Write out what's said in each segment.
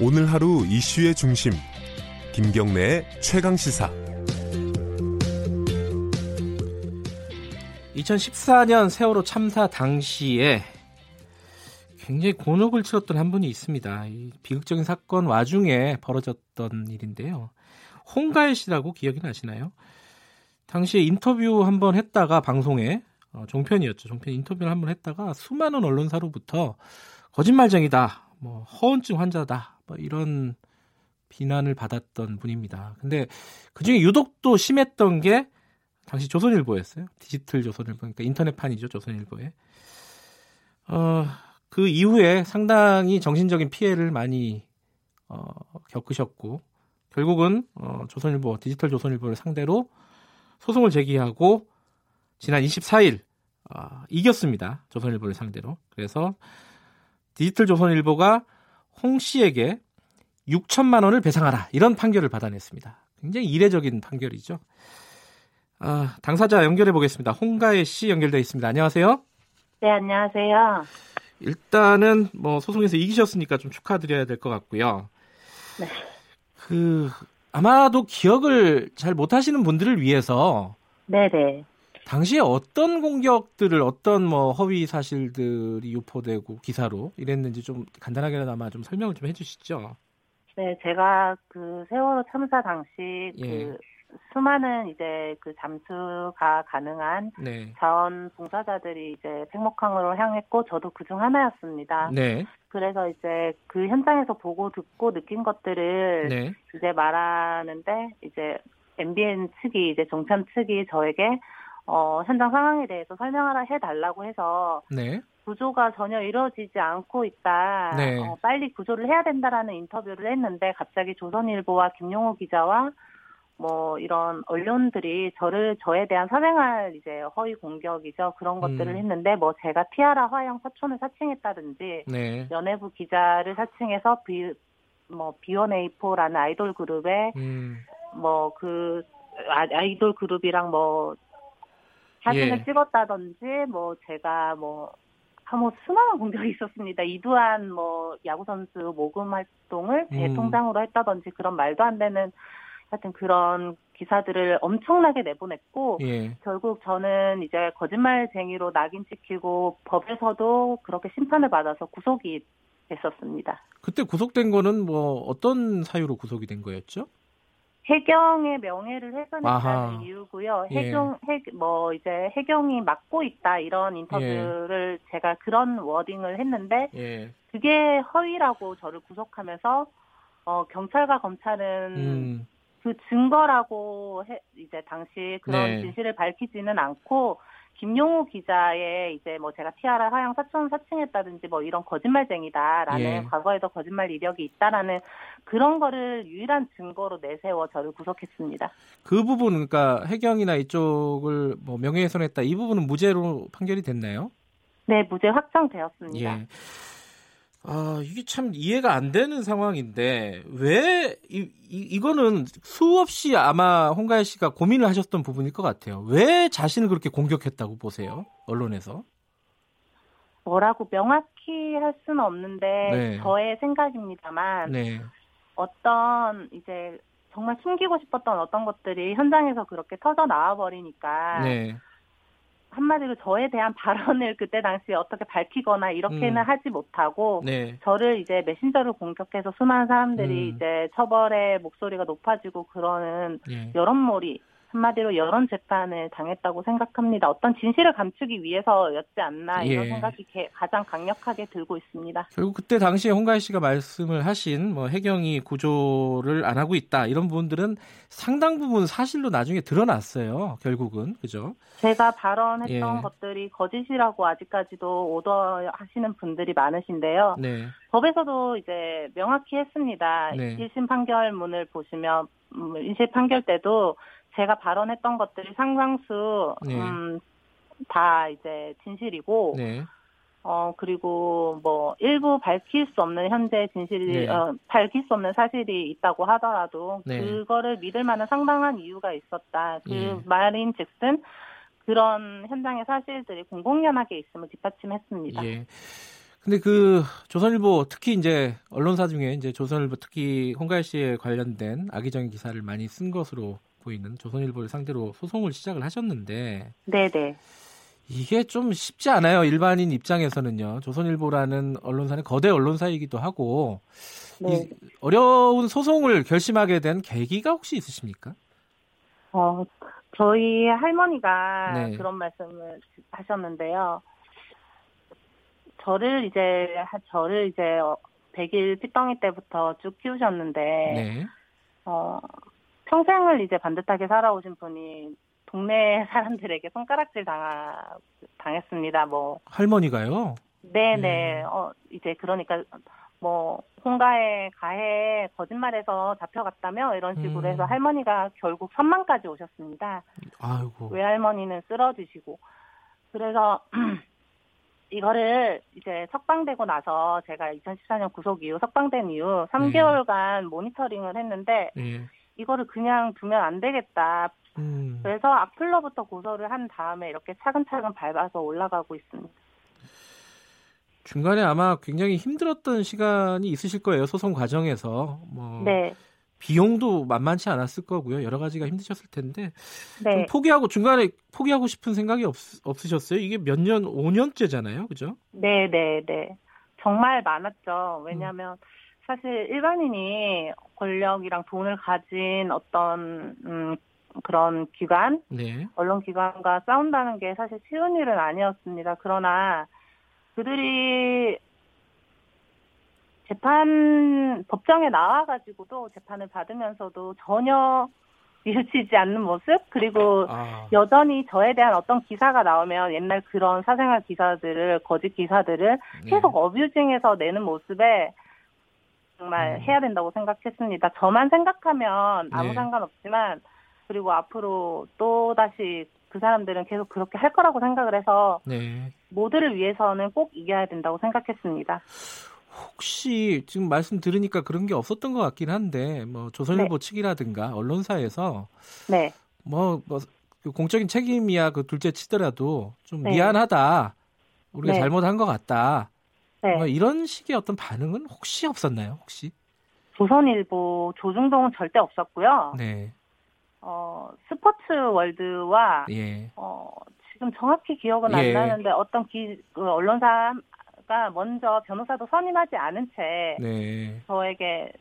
오늘 하루 이슈의 중심 김경래의 최강 시사 2014년 세월호 참사 당시에 굉장히 곤혹을 치렀던 한 분이 있습니다. 이 비극적인 사건 와중에 벌어졌던 일인데요. 홍가혜 씨라고 기억이 나시나요? 당시에 인터뷰 한번 했다가 방송에 어, 종편이었죠. 종편 인터뷰를 한 번 했다가 수많은 언론사로부터 거짓말쟁이다, 뭐 허언증 환자다, 뭐 이런 비난을 받았던 분입니다. 근데 그 중에 유독 또 심했던 게 당시 조선일보였어요. 디지털 조선일보, 그러니까 인터넷판이죠, 조선일보에. 어, 그 이후에 상당히 정신적인 피해를 많이 어, 겪으셨고 결국은 어, 조선일보, 디지털 조선일보를 상대로 소송을 제기하고 지난 24일 어, 이겼습니다. 조선일보를 상대로. 그래서 디지털 조선일보가 홍 씨에게 6천만 원을 배상하라 이런 판결을 받아냈습니다. 굉장히 이례적인 판결이죠. 아, 당사자 연결해 보겠습니다. 홍가혜 씨 연결되어 있습니다. 안녕하세요. 네, 안녕하세요. 일단은 뭐 소송에서 이기셨으니까 좀 축하드려야 될 것 같고요. 네. 그 아마도 기억을 잘 못하시는 분들을 위해서 네네. 당시에 어떤 공격들을 어떤 뭐 허위 사실들이 유포되고 기사로 이랬는지 좀 간단하게나마 좀 설명을 좀 해주시죠. 네, 제가 그 세월호 참사 당시 예. 그 수많은 이제 그 잠수가 가능한 네. 자원 봉사자들이 이제 팽목항으로 향했고 저도 그중 하나였습니다. 네. 그래서 이제 그 현장에서 보고 듣고 느낀 것들을 네. 이제 말하는데 이제 MBN 측이 이제 정참 측이 저에게 어 현장 상황에 대해서 설명하라 해달라고 해서 네. 구조가 전혀 이루어지지 않고 있다. 네. 어, 빨리 구조를 해야 된다라는 인터뷰를 했는데 갑자기 조선일보와 김용호 기자와 뭐 이런 언론들이 저를 저에 대한 사생활 이제 허위 공격이죠 그런 것들을 음. 했는데 뭐 제가 티아라 화영 사촌을 사칭했다든지 네. 연예부 기자를 사칭해서 비뭐 B1A4라는 아이돌 그룹에 음. 뭐그 아이돌 그룹이랑 뭐 사진을 예. 찍었다든지 뭐 제가 뭐뭐 수많은 공격이 있었습니다. 이두한 뭐 야구 선수 모금 활동을 제 음. 통장으로 했다든지 그런 말도 안 되는 하여튼 그런 기사들을 엄청나게 내보냈고 예. 결국 저는 이제 거짓말쟁이로 낙인 찍히고 법에서도 그렇게 심판을 받아서 구속이 됐었습니다. 그때 구속된 거는 뭐 어떤 사유로 구속이 된 거였죠? 해경의 명예를. 훼손했다는 이유고요. 예. 해경 해뭐 이제 해경이 막고 있다 이런 인터뷰를 제가 그런 워딩을 했는데 예. 그게 허위라고 저를 구속하면서 어 경찰과 검찰은 음. 그 증거라고 해, 이제 당시 그런 네. 진실을 밝히지는 않고 김용호 기자의 이제 뭐 제가 티아라 하양 사촌 사칭했다든지 뭐 이런 거짓말쟁이다라는 예. 과거에도 거짓말 이력이 있다라는 그런 거를 유일한 증거로 내세워 저를 구속했습니다. 그 부분 그러니까 해경이나 이쪽을 뭐 명예훼손했다 이 부분은 무죄로 판결이 됐나요? 네, 무죄 확정되었습니다. 예. 아, 이게 참 이해가 안 되는 상황인데 왜 이, 이, 거는 수없이 아마 홍가혜 씨가 고민을 하셨던 부분일 것 같아요. 왜 자신을 그렇게 공격했다고 보세요? 언론에서? 뭐라고 명확히 할 수는 없는데 네. 저의 생각입니다만 네. 어떤 이제 정말 숨기고 싶었던 어떤 것들이 현장에서 그렇게 터져 나와 버리니까 네. 한마디로 저에 대한 발언을 그때 당시에 어떻게 밝히거나 이렇게는 음. 하지 못하고 네. 저를 이제 메신저를 공격해서 수많은 사람들이 음. 이제 처벌의 목소리가 높아지고 그러는 예. 여론몰이 한마디로 여론 재판을 당했다고 생각합니다. 어떤 진실을 감추기 위해서였지 않나 이런 예. 생각이 게- 가장 강력하게 들고 있습니다. 결국 그때 당시에 홍가혜 씨가 말씀을 하신 뭐 해경이 구조를 안 하고 있다 이런 부분들은 상당 부분 사실로 나중에 드러났어요. 결국은 그죠? 제가 발언했던 예. 것들이 거짓이라고 아직까지도 오더하시는 분들이 많으신데요. 네. 법에서도 이제 명확히 했습니다. 네. 1심 판결문을 보시면 음, 1심 판결 때도 제가 발언했던 것들이 상당수 네. 음, 다 이제 진실이고 네. 어 그리고 뭐 일부 밝힐 수 없는 현재 진실이 네. 어, 밝힐 수 없는 사실이 있다고 하더라도 네. 그거를 믿을 만한 상당한 이유가 있었다. 그 예. 말인즉슨 그런 현장의 사실들이 공공연하게 있음을 뒷받침했습니다. 예. 근데 그 조선일보 특히 이제 언론사 중에 이제 조선일보 특히 홍가희 씨에 관련된 악의적인 기사를 많이 쓴 것으로 보이는 조선일보를 상대로 소송을 시작을 하셨는데 네네. 이게 좀 쉽지 않아요. 일반인 입장에서는요. 조선일보라는 언론사는 거대 언론사이기도 하고 네. 이 어려운 소송을 결심하게 된 계기가 혹시 있으십니까? 어, 저희 할머니가 네. 그런 말씀을 하셨는데요. 저를 이제 하- 저를 이제 100일 피덩이 때부터 쭉 키우셨는데 네. 어, 평생을 이제 반듯하게 살아오신 분이 동네 사람들에게 손가락질 당하, 당했습니다. 뭐 할머니가요. 네네. 음. 어, 이제 그러니까 뭐 홍가에 가해 거짓말해서 잡혀갔다며 이런 식으로 음. 해서 할머니가 결국 선망까지 오셨습니다. 아이고. 외할머니는 쓰러지시고 그래서 이거를 이제 석방되고 나서 제가 2014년 구속 이후 석방된 이후 3개월간 모니터링을 했는데 예. 이거를 그냥 두면 안 되겠다. 음. 그래서 악플로부터 고소를 한 다음에 이렇게 차근차근 밟아서 올라가고 있습니다. 중간에 아마 굉장히 힘들었던 시간이 있으실 거예요. 소송 과정에서. 뭐 네, 비용도 만만치 않았을 거고요. 여러 가지가 힘드셨을 텐데 좀 네, 포기하고 중간에 포기하고 싶은 생각이 없, 없으셨어요? 이게 몇 년, 5년째잖아요. 그죠? 네, 네, 네. 정말 많았죠. 왜냐하면 사실 일반인이 권력이랑 돈을 가진 어떤 음, 그런 기관, 네. 언론 기관과 싸운다는 게 사실 쉬운 일은 아니었습니다. 그러나 그들이 재판 법정에 나와가지고도 재판을 받으면서도 전혀 뉘우치지 않는 모습 그리고 아. 여전히 저에 대한 어떤 기사가 나오면 옛날 그런 사생활 기사들을 거짓 기사들을 네. 계속 어뷰징해서 내는 모습에 정말 음. 해야 된다고 생각했습니다. 저만 생각하면 아무 네. 상관없지만 그리고 앞으로 또 다시 그 사람들은 계속 그렇게 할 거라고 생각을 해서 네. 모두를 위해서는 꼭 이겨야 된다고 생각했습니다. 혹시 지금 말씀 들으니까 그런 게 없었던 것 같긴 한데 뭐 조선일보 측이라든가 언론사에서 네, 뭐, 뭐, 그 공적인 책임이야 그 둘째 치더라도 좀 네. 미안하다. 우리가 네. 잘못한 것 같다. 네. 뭐 이런 식의 어떤 반응은 혹시 없었나요? 혹시? 조선일보 조중동은 절대 없었고요. 네. 어, 스포츠 월드와 예. 어, 지금 정확히 기억은 예. 안 나는데 어떤 기, 그 언론사가 먼저 변호사도 선임하지 않은 채 네. 저에게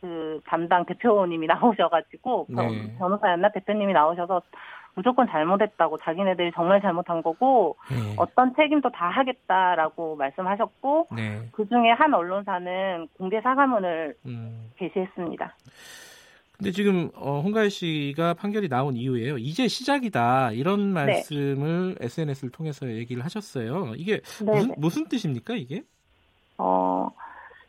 그 담당 대표님이 나오셔가지고 그 네. 변호사였나 대표님이 나오셔서 무조건 잘못했다고 자기네들이 정말 잘못한 거고 네. 어떤 책임도 다 하겠다라고 말씀하셨고 네. 그 중에 한 언론사는 공개 사과문을 음. 게시했습니다. 근데 지금 어, 홍가희 씨가 판결이 나온 이후에요. 이제 시작이다 이런 네. 말씀을 SNS를 통해서 얘기를 하셨어요. 이게 네, 무슨 네. 무슨 뜻입니까 이게? 어,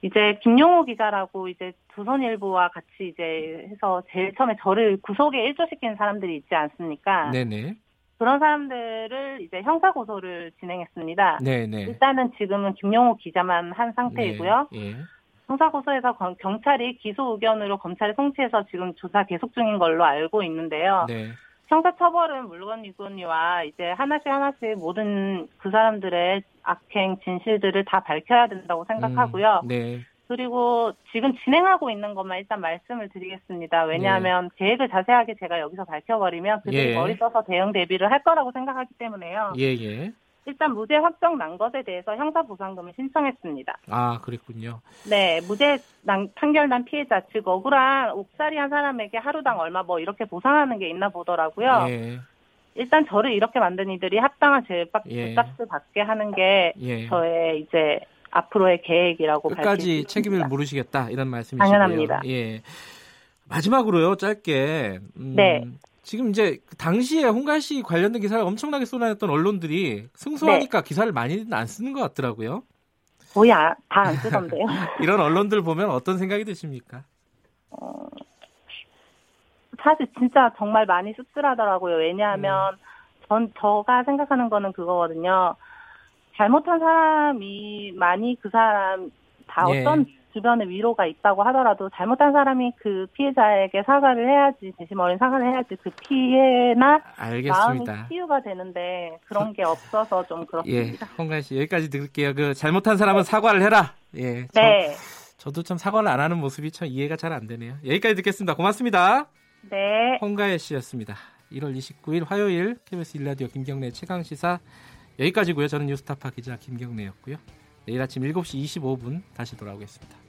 이제 김용호 기자라고 이제 조선일보와 같이 이제 해서 제일 처음에 저를 구속에 일조시킨 사람들이 있지 않습니까? 네네. 그런 사람들을 이제 형사 고소를 진행했습니다. 네네. 일단은 지금은 김용호 기자만 한 상태이고요. 네. 예. 형사 고소에서 건- 경찰이 기소 의견으로 검찰에 송치해서 지금 조사 계속 중인 걸로 알고 있는데요. 네. 형사 처벌은 물론이거니와 이제 하나씩 하나씩 모든 그 사람들의 악행 진실들을 다 밝혀야 된다고 생각하고요. 음, 네. 그리고 지금 진행하고 있는 것만 일단 말씀을 드리겠습니다. 왜냐하면 계획을 자세하게 제가 여기서 밝혀버리면 그들이 예. 머리 써서 대응 대비를 할 거라고 생각하기 때문에요. 예, 예. 일단 무죄 확정 난 것에 대해서 형사보상금을 신청했습니다. 아, 그랬군요. 네, 무죄 난, 판결 난 피해자, 즉 억울한 옥살이 한 사람에게 하루당 얼마 뭐 이렇게 보상하는 게 있나 보더라고요. 예. 일단 저를 이렇게 만든 이들이 합당한 죄값, 예. 받게 하는 게 예. 저의 이제 앞으로의 계획이라고 끝까지 책임을. 물으시겠다 이런 말씀이시고요. 당연합니다. 예. 마지막으로요, 짧게. 음, 네. 지금 이제 그 당시에 홍갈 씨 관련된 기사를 엄청나게 쏟아냈던 언론들이 승소하니까 네. 기사를 많이는 안 쓰는 것 같더라고요. 거의 다안 쓰던데요. 이런 언론들 보면 어떤 생각이 드십니까? 어, 사실 진짜 정말 많이 씁쓸하더라고요. 왜냐하면 전 저가 생각하는 거는 그거거든요. 잘못한 사람이 많이 그 사람 다 예. 어떤 주변에 위로가 있다고 하더라도 잘못한 사람이 그 피해자에게 사과를 해야지 진심 어린 사과를 해야지 그 피해나 알겠습니다. 마음이 치유가 되는데 그런 게 없어서 좀 예, 그렇습니다. 홍가희 씨 여기까지 들을게요. 그 잘못한 사람은 사과를 해라. 예. 저, 네, 저도 참 사과를 안 하는 모습이 참 이해가 잘 안 되네요. 여기까지 듣겠습니다. 고맙습니다. 네. 홍가혜 씨였습니다. 1월 29일 화요일 KBS 일라디오 김경래 최강 시사 여기까지고요. 저는 뉴스타파 기자 김경래였고요. 내일 아침 7시 25분 다시 돌아오겠습니다.